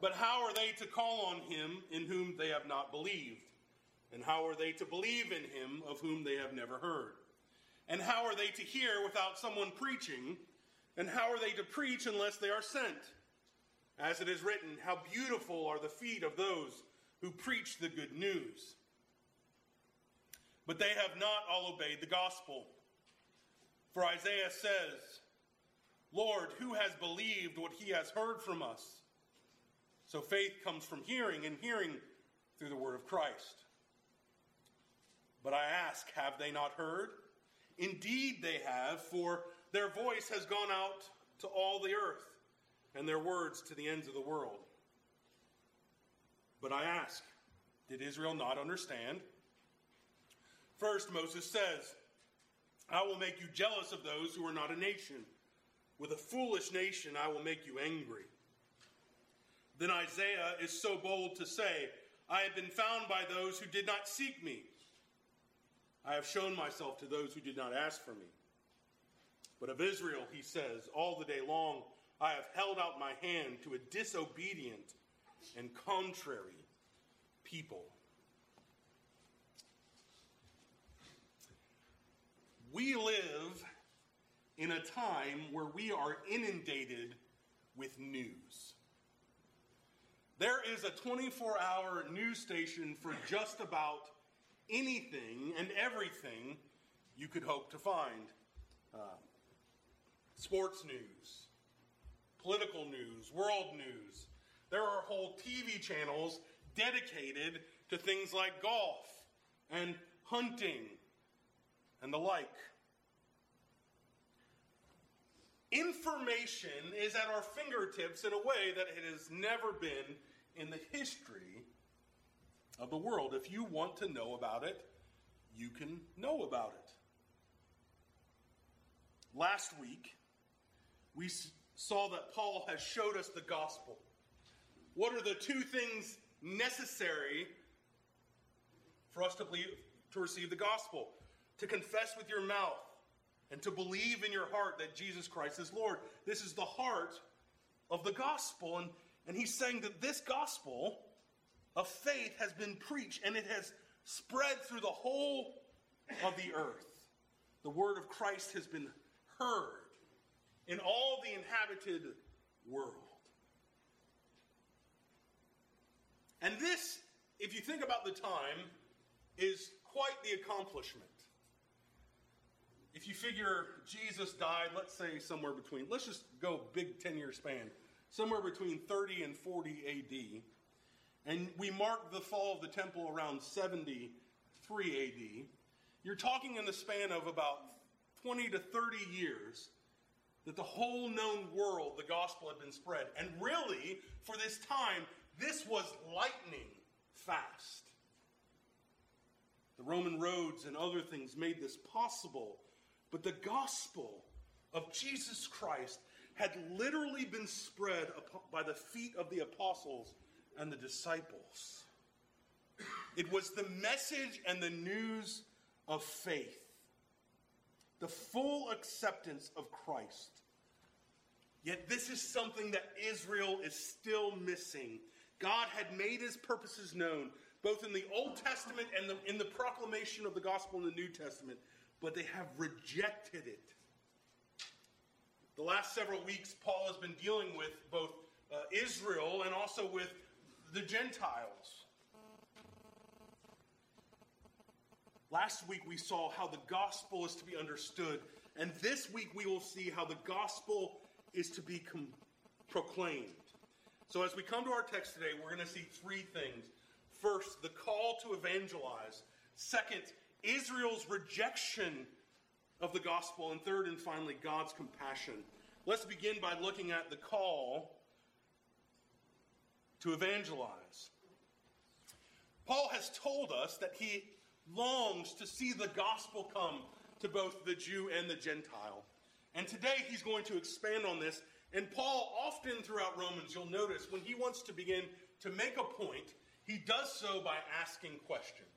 But how are they to call on him in whom they have not believed? And how are they to believe in him of whom they have never heard? And how are they to hear without someone preaching? And how are they to preach unless they are sent? As it is written, How beautiful are the feet of those who preach the good news. But they have not all obeyed the gospel. For Isaiah says, Lord, who has believed what he has heard from us? So faith comes from hearing, and hearing through the word of Christ. But I ask, have they not heard? Indeed, they have, for their voice has gone out to all the earth, and their words to the ends of the world. But I ask, did Israel not understand? First, Moses says, I will make you jealous of those who are not a nation. With a foolish nation, I will make you angry. Then Isaiah is so bold to say, I have been found by those who did not seek me. I have shown myself to those who did not ask for me. But of Israel, he says, all the day long, I have held out my hand to a disobedient and contrary people. We live in a time where we are inundated with news. There is a 24 hour news station for just about anything and everything you could hope to find. Uh, sports news, political news, world news. There are whole TV channels dedicated to things like golf and hunting and the like. Information is at our fingertips in a way that it has never been of the world. If you want to know about it, you can know about it. Last week, we saw that Paul has showed us the gospel. What are the two things necessary for us to believe to receive the gospel? To confess with your mouth and to believe in your heart that Jesus Christ is Lord. This is the heart of the gospel. And, and he's saying that this gospel of faith has been preached and it has spread through the whole of the earth. The word of Christ has been heard in all the inhabited world. And this, if you think about the time, is quite the accomplishment. If you figure Jesus died, let's say somewhere between, let's just go big 10 year span, somewhere between 30 and 40 AD, and we mark the fall of the temple around 73 AD, you're talking in the span of about 20 to 30 years that the whole known world, the gospel had been spread. And really, for this time, this was lightning fast. The Roman roads and other things made this possible. But the gospel of Jesus Christ had literally been spread by the feet of the apostles and the disciples. It was the message and the news of faith, the full acceptance of Christ. Yet, this is something that Israel is still missing. God had made his purposes known, both in the Old Testament and the, in the proclamation of the gospel in the New Testament, but they have rejected it. The last several weeks, Paul has been dealing with both uh, Israel and also with the Gentiles. Last week we saw how the gospel is to be understood, and this week we will see how the gospel is to be com- proclaimed. So, as we come to our text today, we're going to see three things. First, the call to evangelize. Second, Israel's rejection of the gospel. And third and finally, God's compassion. Let's begin by looking at the call to evangelize. Paul has told us that he longs to see the gospel come to both the Jew and the Gentile. And today he's going to expand on this. And Paul, often throughout Romans, you'll notice when he wants to begin to make a point, he does so by asking questions.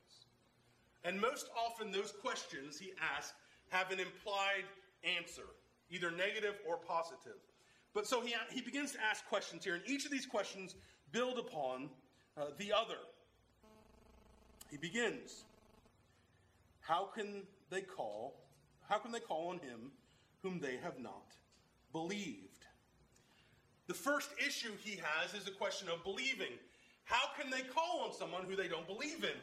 And most often, those questions he asks have an implied answer, either negative or positive. but so he, he begins to ask questions here, and each of these questions build upon uh, the other. He begins, How can they call? How can they call on him whom they have not believed? The first issue he has is a question of believing. How can they call on someone who they don't believe in?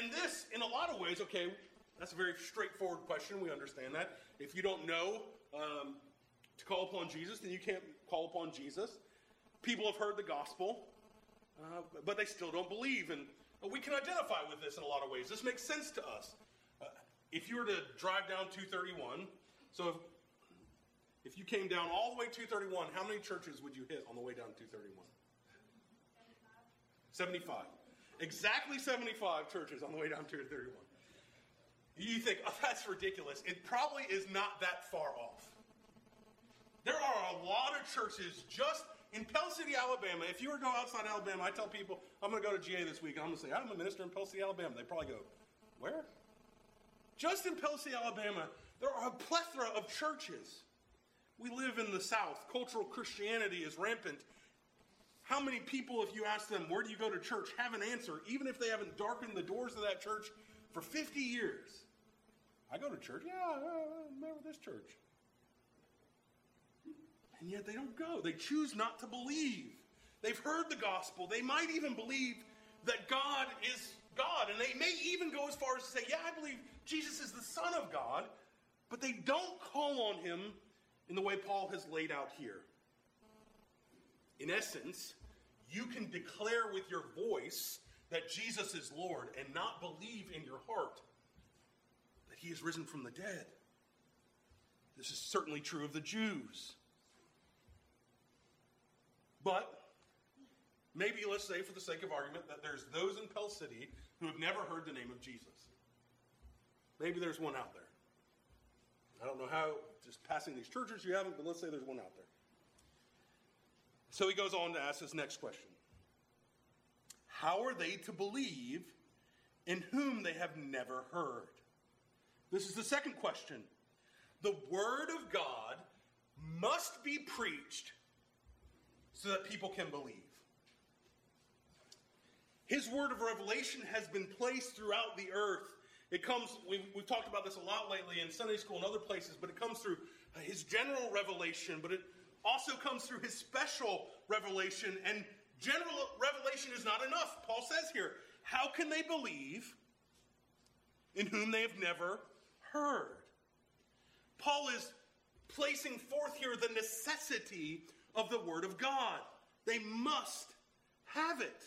And this, in a lot of ways, okay, that's a very straightforward question. We understand that. If you don't know um, to call upon Jesus, then you can't call upon Jesus. People have heard the gospel, uh, but they still don't believe. And we can identify with this in a lot of ways. This makes sense to us. Uh, if you were to drive down 231, so if, if you came down all the way 231, how many churches would you hit on the way down 231? 75. Exactly 75 churches on the way down 231. You think, oh, that's ridiculous. It probably is not that far off. There are a lot of churches just in Pell City, Alabama. If you were to go outside Alabama, I tell people, I'm going to go to GA this week. I'm going to say, I'm a minister in Pell City, Alabama. They probably go, where? Just in Pell City, Alabama, there are a plethora of churches. We live in the South. Cultural Christianity is rampant. How many people, if you ask them, where do you go to church, have an answer, even if they haven't darkened the doors of that church for 50 years? I go to church. Yeah, uh, uh, I remember this church. And yet they don't go. They choose not to believe. They've heard the gospel. They might even believe that God is God. And they may even go as far as to say, Yeah, I believe Jesus is the Son of God. But they don't call on him in the way Paul has laid out here. In essence, you can declare with your voice that Jesus is Lord and not believe in your heart that he is risen from the dead. This is certainly true of the Jews. But maybe let's say, for the sake of argument, that there's those in Pell City who have never heard the name of Jesus. Maybe there's one out there. I don't know how, just passing these churches you haven't, but let's say there's one out there. So he goes on to ask his next question How are they to believe in whom they have never heard? This is the second question. The Word of God must be preached so that people can believe. His word of revelation has been placed throughout the earth. It comes, we've, we've, talked about this a lot lately in Sunday school and other places, but it comes through uh, his general revelation, but it also comes through his special revelation. And general revelation is not enough. Paul says here, how can they believe in whom they have never heard? Paul is placing forth here the necessity of the Word of God. They must have it.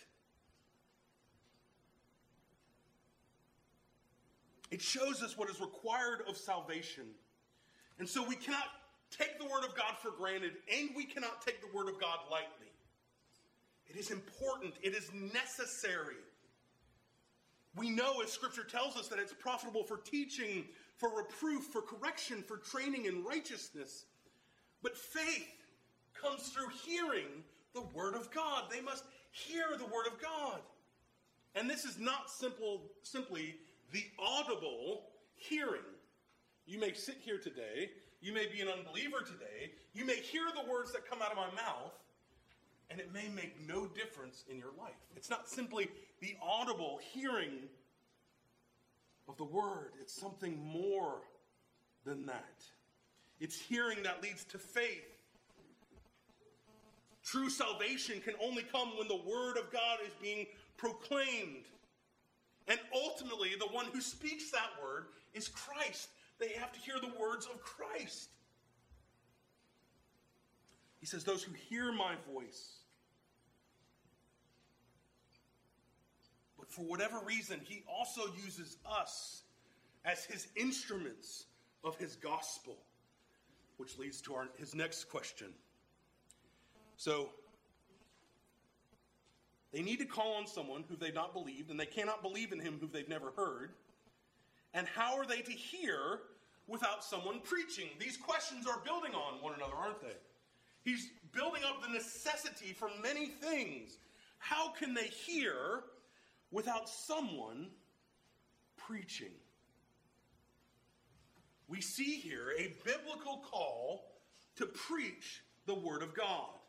It shows us what is required of salvation. And so we cannot take the Word of God for granted, and we cannot take the Word of God lightly. It is important, it is necessary. We know, as Scripture tells us, that it's profitable for teaching, for reproof, for correction, for training in righteousness. But faith comes through hearing the Word of God. They must hear the Word of God. And this is not simple, simply the audible hearing. You may sit here today, you may be an unbeliever today, you may hear the words that come out of my mouth, and it may make no difference in your life. It's not simply the audible hearing of the word, it's something more than that. It's hearing that leads to faith True salvation can only come when the Word of God is being proclaimed. And ultimately, the one who speaks that word is Christ. They have to hear the words of Christ. He says, Those who hear my voice. But for whatever reason, he also uses us as his instruments of his gospel, which leads to our, his next question. So they need to call on someone who they've not believed, and they cannot believe in him who they've never heard. And how are they to hear without someone preaching? These questions are building on one another, aren't they? He's building up the necessity for many things. How can they hear without someone preaching? We see here a biblical call to preach the Word of God.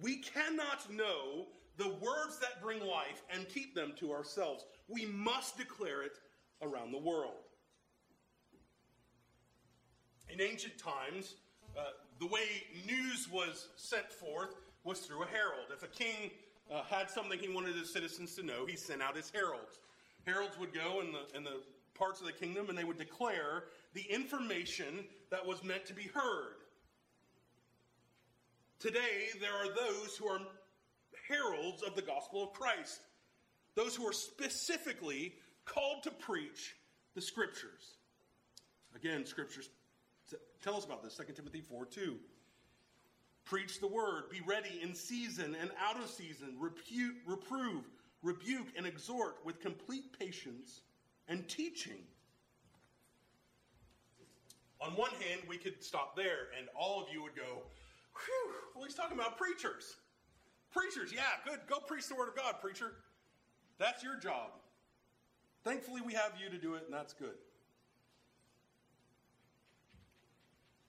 We cannot know the words that bring life and keep them to ourselves. We must declare it around the world. In ancient times, uh, the way news was sent forth was through a herald. If a king uh, had something he wanted his citizens to know, he sent out his heralds. Heralds would go in the, in the parts of the kingdom and they would declare the information that was meant to be heard. Today, there are those who are heralds of the gospel of Christ, those who are specifically called to preach the scriptures. Again, scriptures tell us about this 2 Timothy 4 2. Preach the word, be ready in season and out of season, repu- reprove, rebuke, and exhort with complete patience and teaching. On one hand, we could stop there, and all of you would go, Whew, well, he's talking about preachers. Preachers, yeah, good. Go preach the word of God, preacher. That's your job. Thankfully, we have you to do it, and that's good.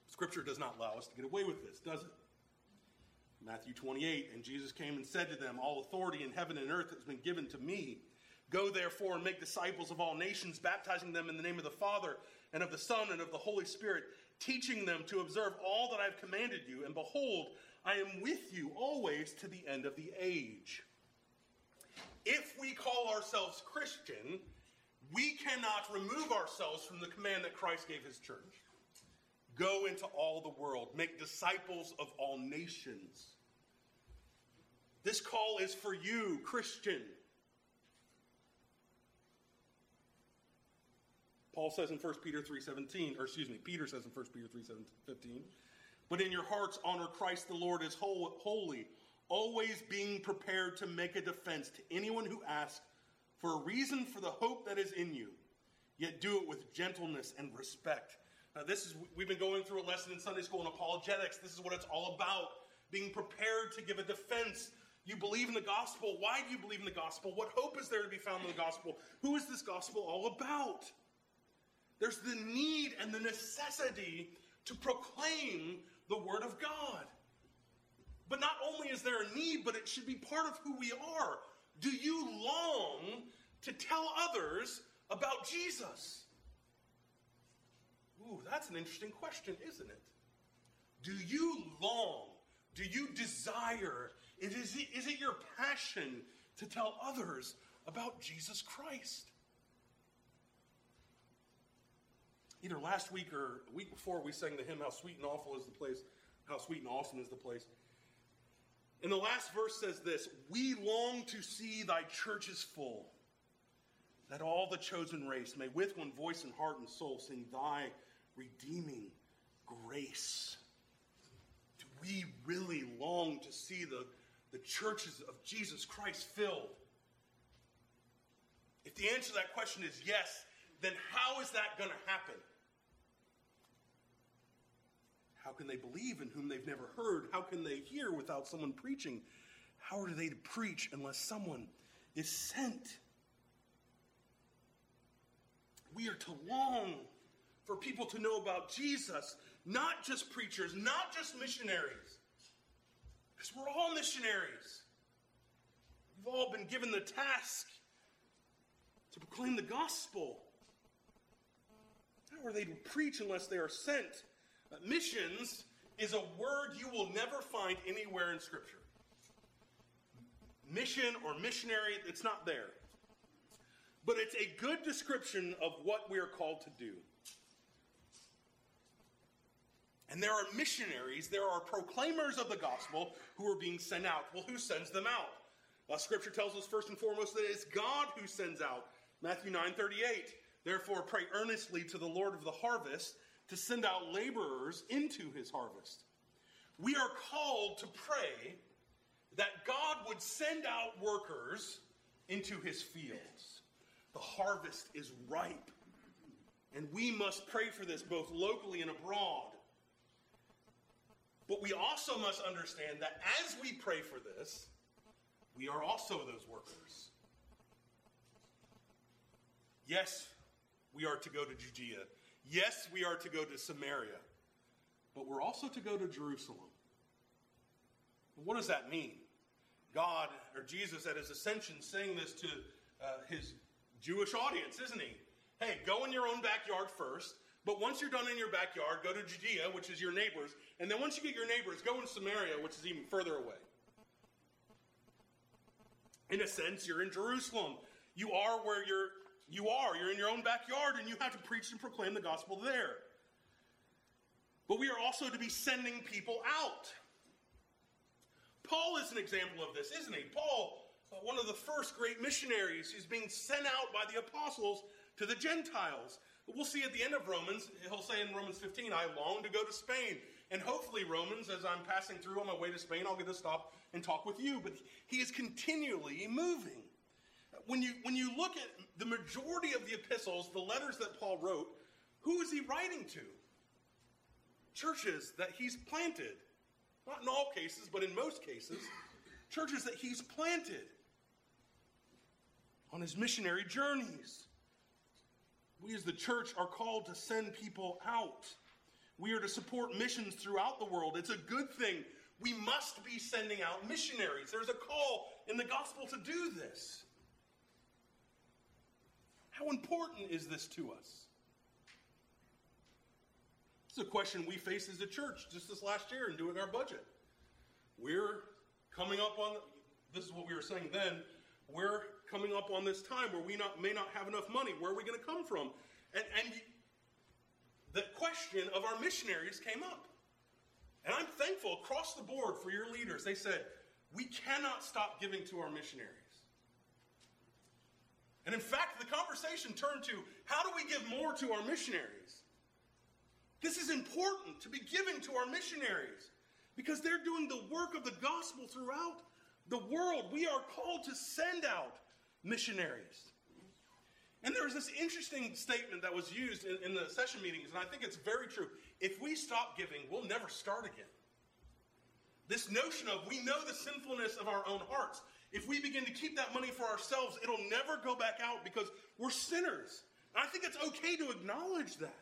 Scripture does not allow us to get away with this, does it? Matthew 28, and Jesus came and said to them, All authority in heaven and earth has been given to me. Go therefore and make disciples of all nations, baptizing them in the name of the Father and of the Son and of the Holy Spirit, teaching them to observe all that I've commanded you. And behold, I am with you always to the end of the age. If we call ourselves Christian, we cannot remove ourselves from the command that Christ gave his church. Go into all the world, make disciples of all nations. This call is for you, Christian. Paul says in 1 Peter 3:17, or excuse me, Peter says in 1 Peter 3:15, but in your hearts honor Christ the Lord as holy, always being prepared to make a defense to anyone who asks for a reason for the hope that is in you, yet do it with gentleness and respect. Now, this is we've been going through a lesson in Sunday school on apologetics. This is what it's all about: being prepared to give a defense. You believe in the gospel. Why do you believe in the gospel? What hope is there to be found in the gospel? Who is this gospel all about? There's the need and the necessity to proclaim the Word of God. But not only is there a need, but it should be part of who we are. Do you long to tell others about Jesus? Ooh, that's an interesting question, isn't it? Do you long? Do you desire? Is it, is it your passion to tell others about Jesus Christ? Either last week or a week before, we sang the hymn, How Sweet and Awful is the Place, How Sweet and Awesome is the Place. And the last verse says this We long to see thy churches full, that all the chosen race may with one voice and heart and soul sing thy redeeming grace. Do we really long to see the, the churches of Jesus Christ filled? If the answer to that question is yes, then how is that going to happen? How can they believe in whom they've never heard? How can they hear without someone preaching? How are they to preach unless someone is sent? We are to long for people to know about Jesus, not just preachers, not just missionaries. Because we're all missionaries. We've all been given the task to proclaim the gospel. Are they preach unless they are sent? Missions is a word you will never find anywhere in Scripture. Mission or missionary, it's not there. But it's a good description of what we are called to do. And there are missionaries, there are proclaimers of the gospel who are being sent out. Well, who sends them out? Well, scripture tells us first and foremost that it's God who sends out. Matthew 9 38. Therefore, pray earnestly to the Lord of the harvest to send out laborers into his harvest. We are called to pray that God would send out workers into his fields. The harvest is ripe. And we must pray for this both locally and abroad. But we also must understand that as we pray for this, we are also those workers. Yes, we are to go to Judea. Yes, we are to go to Samaria. but we're also to go to Jerusalem. What does that mean? God, or Jesus at his ascension, saying this to uh, his Jewish audience, isn't he? Hey, go in your own backyard first, but once you're done in your backyard, go to Judea, which is your neighbors, and then once you get your neighbors, go in Samaria, which is even further away. In a sense, you're in Jerusalem. You are where you're you are. You're in your own backyard and you have to preach and proclaim the gospel there. But we are also to be sending people out. Paul is an example of this, isn't he? Paul, uh, one of the first great missionaries, is being sent out by the apostles to the Gentiles. We'll see at the end of Romans, he'll say in Romans 15, I long to go to Spain. And hopefully, Romans, as I'm passing through on my way to Spain, I'll get to stop and talk with you. But he is continually moving. When you, when you look at the majority of the epistles, the letters that Paul wrote, who is he writing to? Churches that he's planted. Not in all cases, but in most cases, churches that he's planted on his missionary journeys. We as the church are called to send people out. We are to support missions throughout the world. It's a good thing. We must be sending out missionaries. There's a call in the gospel to do this. How important is this to us? It's a question we face as a church just this last year in doing our budget. We're coming up on, this is what we were saying then, we're coming up on this time where we not, may not have enough money. Where are we going to come from? And, and the question of our missionaries came up. And I'm thankful across the board for your leaders. They said, we cannot stop giving to our missionaries. And in fact, the conversation turned to how do we give more to our missionaries? This is important to be giving to our missionaries because they're doing the work of the gospel throughout the world. We are called to send out missionaries. And there was this interesting statement that was used in, in, the session meetings, and I think it's very true. If we stop giving, we'll never start again. This notion of we know the sinfulness of our own hearts. If we begin to keep that money for ourselves, it'll never go back out because we're sinners. And I think it's okay to acknowledge that.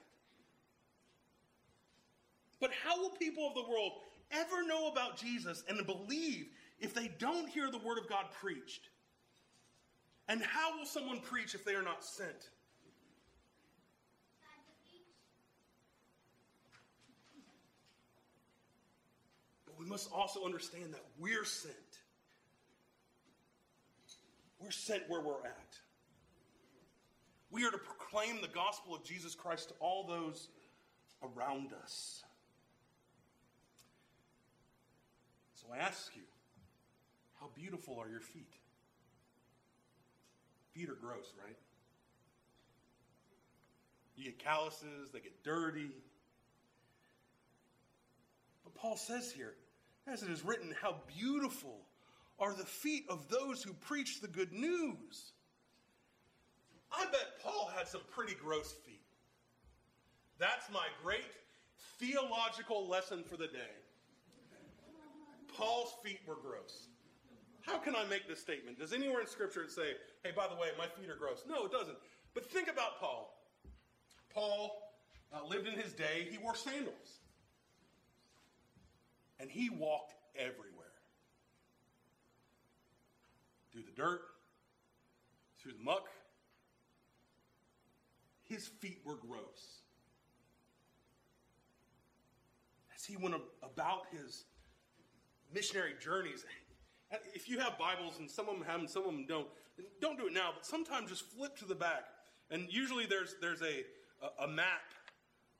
But how will people of the world ever know about Jesus and believe if they don't hear the Word of God preached? And how will someone preach if they are not sent? But we must also understand that we're sent. We're sent where we're at. We are to proclaim the gospel of Jesus Christ to all those around us. So I ask you, how beautiful are your feet? Feet are gross, right? You get calluses, they get dirty. But Paul says here, as it is written, how beautiful are the feet of those who preach the good news. I bet Paul had some pretty gross feet. That's my great theological lesson for the day. Paul's feet were gross. How can I make this statement? Does anywhere in Scripture say, hey, by the way, my feet are gross? No, it doesn't. But think about Paul. Paul uh, lived in his day, he wore sandals. And he walked everywhere through the dirt, through the muck. His feet were gross. As he went about his missionary journeys, if you have Bibles and some of them have them, some of them don't, don't do it now, but sometimes just flip to the back. And usually there's, there's a, a map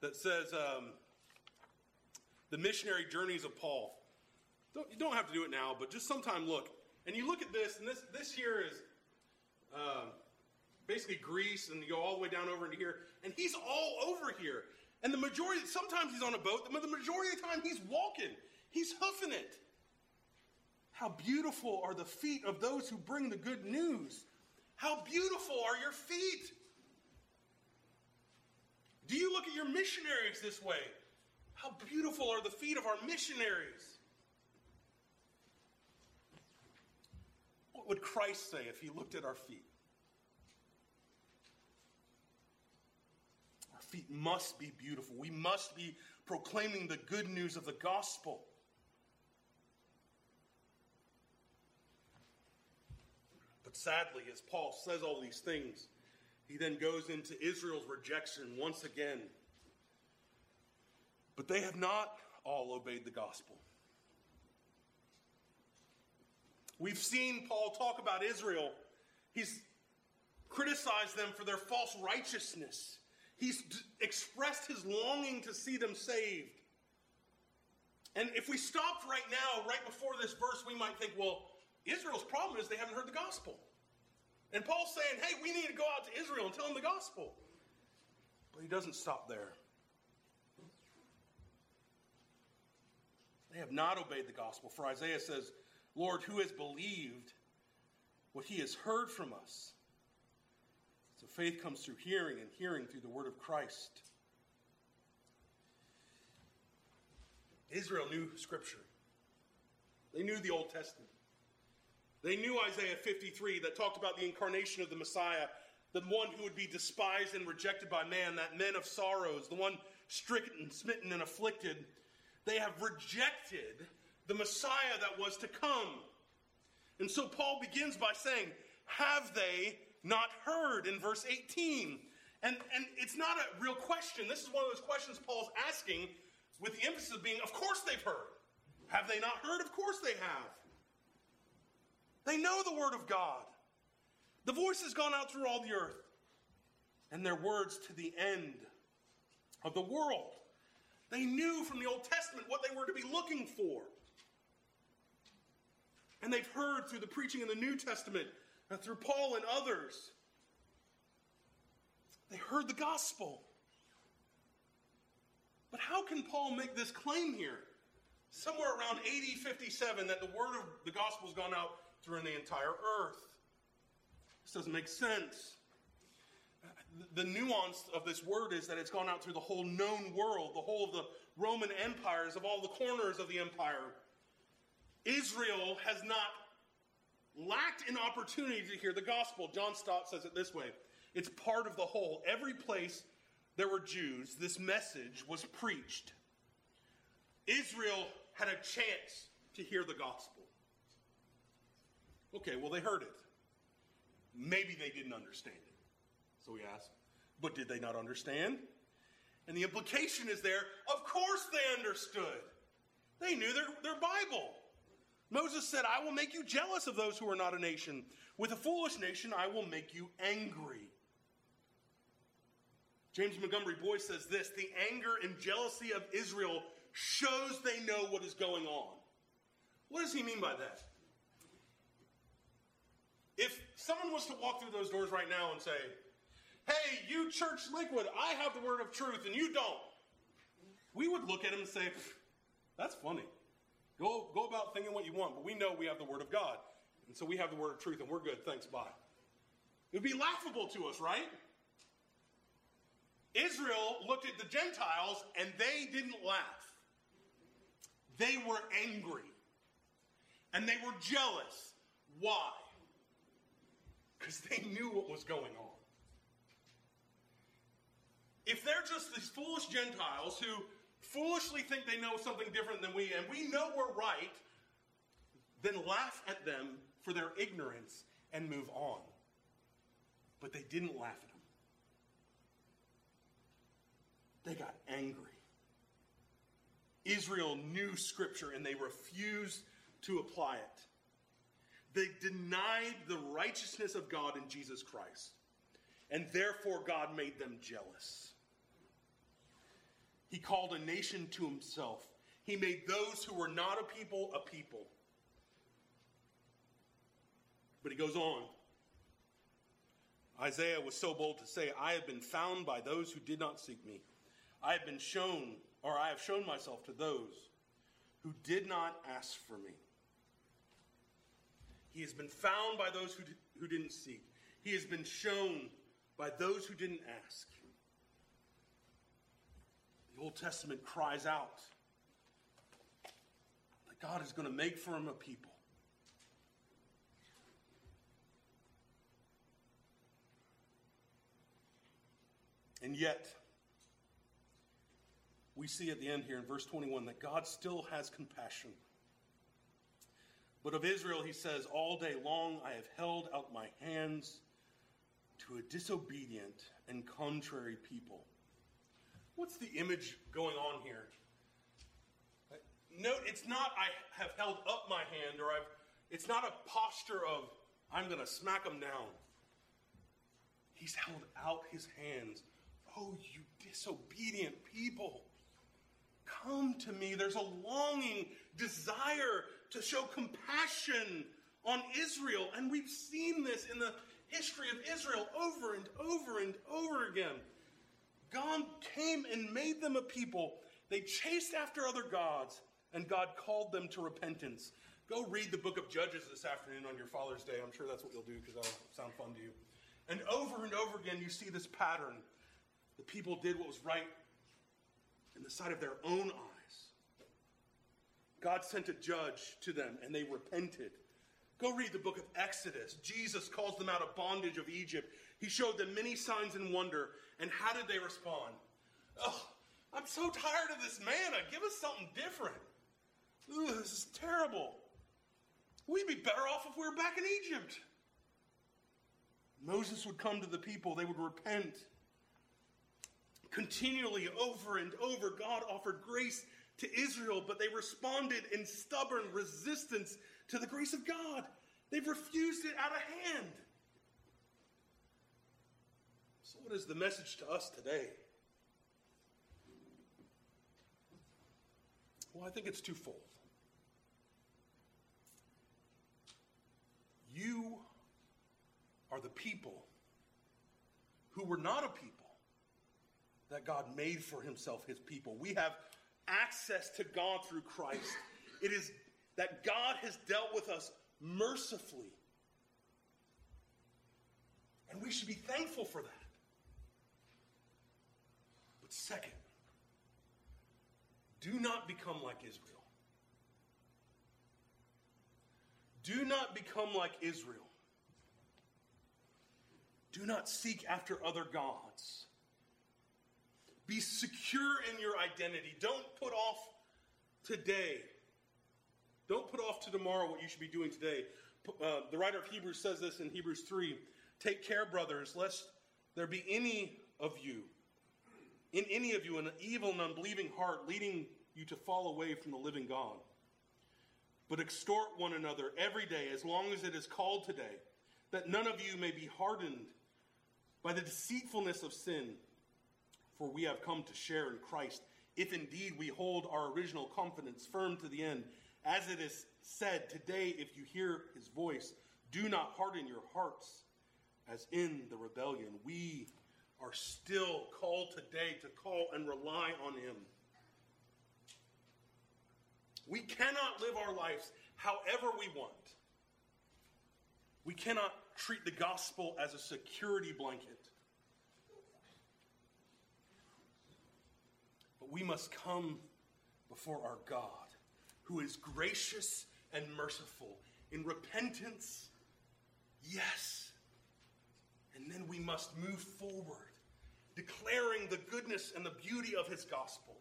that says um, the missionary journeys of Paul. Don't, you don't have to do it now, but just sometime look. And you look at this, and this, this here is uh, basically Greece, and you go all the way down over into here, and he's all over here. And the majority, sometimes he's on a boat, but the majority of the time he's walking, he's hoofing it. How beautiful are the feet of those who bring the good news. How beautiful are your feet. Do you look at your missionaries this way? How beautiful are the feet of our missionaries. What would Christ say if he looked at our feet? Our feet must be beautiful. We must be proclaiming the good news of the gospel. But sadly, as Paul says all these things, he then goes into Israel's rejection once again. But they have not all obeyed the gospel. We've seen Paul talk about Israel. He's criticized them for their false righteousness. He's d- expressed his longing to see them saved. And if we stopped right now, right before this verse, we might think, well, Israel's problem is they haven't heard the gospel. And Paul's saying, hey, we need to go out to Israel and tell them the gospel. But he doesn't stop there. They have not obeyed the gospel. For Isaiah says, Lord, who has believed what he has heard from us? So faith comes through hearing, and hearing through the word of Christ. Israel knew Scripture, they knew the Old Testament. They knew Isaiah 53 that talked about the incarnation of the Messiah, the one who would be despised and rejected by man, that man of sorrows, the one stricken, smitten, and afflicted. They have rejected the Messiah that was to come. And so Paul begins by saying, Have they not heard in verse 18? And, and it's not a real question. This is one of those questions Paul's asking with the emphasis being, Of course they've heard. Have they not heard? Of course they have. They know the word of God. The voice has gone out through all the earth, and their words to the end of the world. They knew from the Old Testament what they were to be looking for. And they've heard through the preaching in the New Testament and through Paul and others. They heard the gospel. But how can Paul make this claim here? Somewhere around AD 57 that the word of the gospel has gone out through the entire earth. This doesn't make sense. The nuance of this word is that it's gone out through the whole known world, the whole of the Roman empires, of all the corners of the empire. Israel has not lacked an opportunity to hear the gospel. John Stott says it this way it's part of the whole. Every place there were Jews, this message was preached. Israel had a chance to hear the gospel. Okay, well, they heard it. Maybe they didn't understand it. So we ask, but did they not understand? And the implication is there, of course they understood. They knew their, their Bible. Moses said, I will make you jealous of those who are not a nation. With a foolish nation, I will make you angry. James Montgomery Boice says this the anger and jealousy of Israel shows they know what is going on. What does he mean by that? If someone was to walk through those doors right now and say, Hey, you church liquid, I have the word of truth and you don't, we would look at him and say, That's funny. Go, go about thinking what you want, but we know we have the word of God. And so we have the word of truth and we're good. Thanks, bye. It would be laughable to us, right? Israel looked at the Gentiles and they didn't laugh. They were angry. And they were jealous. Why? because they knew what was going on. If they're just these foolish Gentiles who foolishly think they know something different than we, and we know we're right, then laugh at them for their ignorance and move on. But they didn't laugh at them. They got angry. Israel knew Scripture and they refused to apply it. They denied the righteousness of God in Jesus Christ. And therefore, God made them jealous. He called a nation to himself. He made those who were not a people a people. But he goes on. Isaiah was so bold to say, I have been found by those who did not seek me. I have been shown, or I have shown myself to those who did not ask for me. He has been found by those who, who didn't seek. He has been shown by those who didn't ask. The Old Testament cries out that God is going to make for him a people. And yet, we see at the end here in verse 21 that God still has compassion. But of Israel, he says, All day long I have held out my hands to a disobedient and contrary people. What's the image going on here? Note, it's not I have held up my hand or I've, it's not a posture of I'm going to smack them down. He's held out his hands. Oh, you disobedient people. Come to me. There's a longing, desire to show compassion on Israel. And we've seen this in the history of Israel over and over and over again. God came and made them a people. They chased after other gods, and God called them to repentance. Go read the book of Judges this afternoon on your Father's Day. I'm sure that's what you'll do because that'll sound fun to you. And over and over again, you see this pattern. The people did what was right in the sight of their own eyes. God sent a judge to them, and they repented. Go read the book of Exodus. Jesus calls them out of bondage of Egypt. He showed them many signs and wonder. And how did they respond? Oh, I'm so tired of this manna. Give us something different. Ooh, this is terrible. We'd be better off if we were back in Egypt. Moses would come to the people, they would repent. Continually, over and over, God offered grace to Israel, but they responded in stubborn resistance to the grace of God. They've refused it out of hand. So, what is the message to us today? Well, I think it's twofold. You are the people who were not a people that God made for himself, his people. We have access to God through Christ. It is that God has dealt with us mercifully. And we should be thankful for that. Second, do not become like Israel. Do not become like Israel. Do not seek after other gods. Be secure in your identity. Don't put off today. Don't put off to tomorrow what you should be doing today. Uh, the writer of Hebrews says this in Hebrews 3 Take care, brothers, lest there be any of you, in any of you, an evil and unbelieving heart leading you to fall away from the living God. But extort one another every day, as long as it is called today, that none of you may be hardened by the deceitfulness of sin. For we have come to share in Christ, if indeed we hold our original confidence firm to the end. As it is said, today, if you hear his voice, do not harden your hearts as in the rebellion. We are still called today to call and rely on him. We cannot live our lives however we want. We cannot treat the gospel as a security blanket. But we must come before our God, who is gracious and merciful in repentance, yes. And then we must move forward, declaring the goodness and the beauty of his gospel.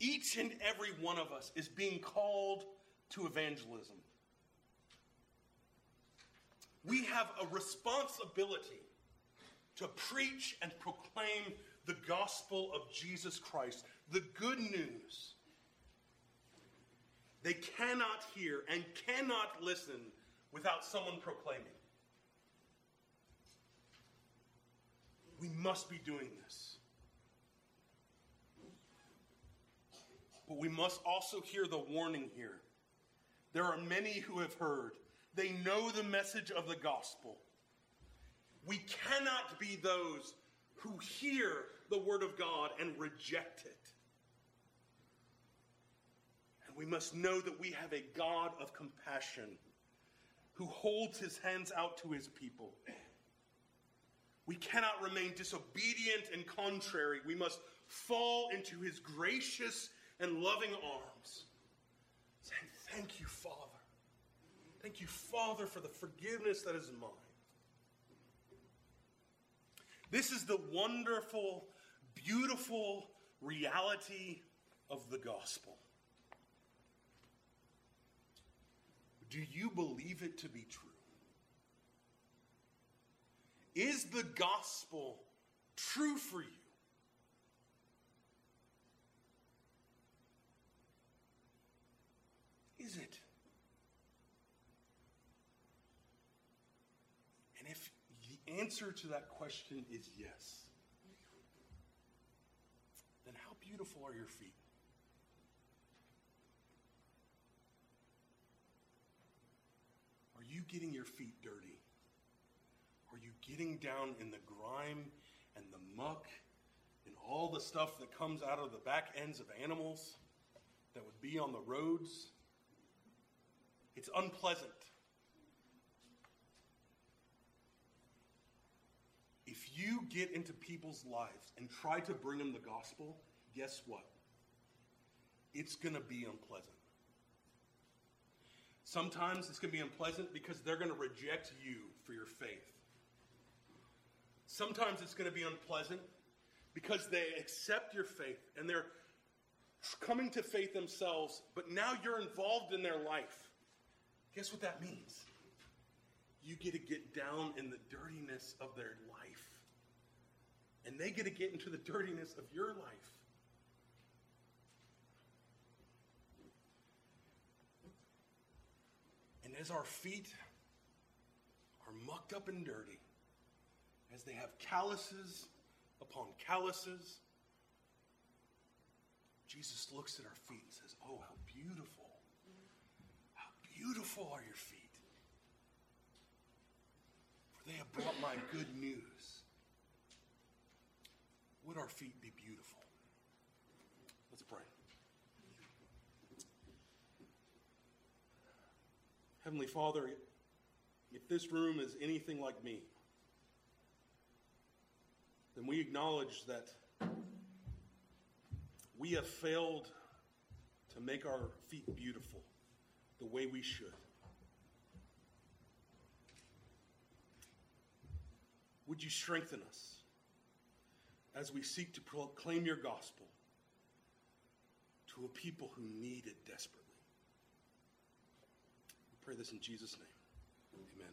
Each and every one of us is being called to evangelism. We have a responsibility to preach and proclaim the gospel of Jesus Christ, the good news. They cannot hear and cannot listen without someone proclaiming. We must be doing this. But we must also hear the warning here. There are many who have heard, they know the message of the gospel. We cannot be those who hear the word of God and reject it. And we must know that we have a God of compassion who holds his hands out to his people. We cannot remain disobedient and contrary. We must fall into his gracious and loving arms, saying, Thank you, Father. Thank you, Father, for the forgiveness that is mine. This is the wonderful beautiful reality of the gospel. Do you believe it to be true? Is the gospel true for you? Is it? And if the answer to that question is yes, then how beautiful are your feet? Are you getting your feet getting down in the grime and the muck and all the stuff that comes out of the back ends of animals that would be on the roads? It's unpleasant. If you get into people's lives and try to bring them the gospel, guess what? It's going to be unpleasant. Sometimes it's going to be unpleasant because they're going to reject you for your faith. Sometimes it's going to be unpleasant because they accept your faith and they're coming to faith themselves, but now you're involved in their life. Guess what that means? You get to get down in the dirtiness of their life. And they get to get into the dirtiness of your life. And as our feet are mucked up and dirty, as they have calluses upon calluses, Jesus looks at our feet and says, Oh, how beautiful. How beautiful are your feet. For they have brought my good news. Would our feet be beautiful? Let's pray. Heavenly Father, if this room is anything like me, then we acknowledge that we have failed to make our feet beautiful the way we should. Would you strengthen us as we seek to proclaim your gospel to a people who need it desperately? We pray this in Jesus' name. Amen.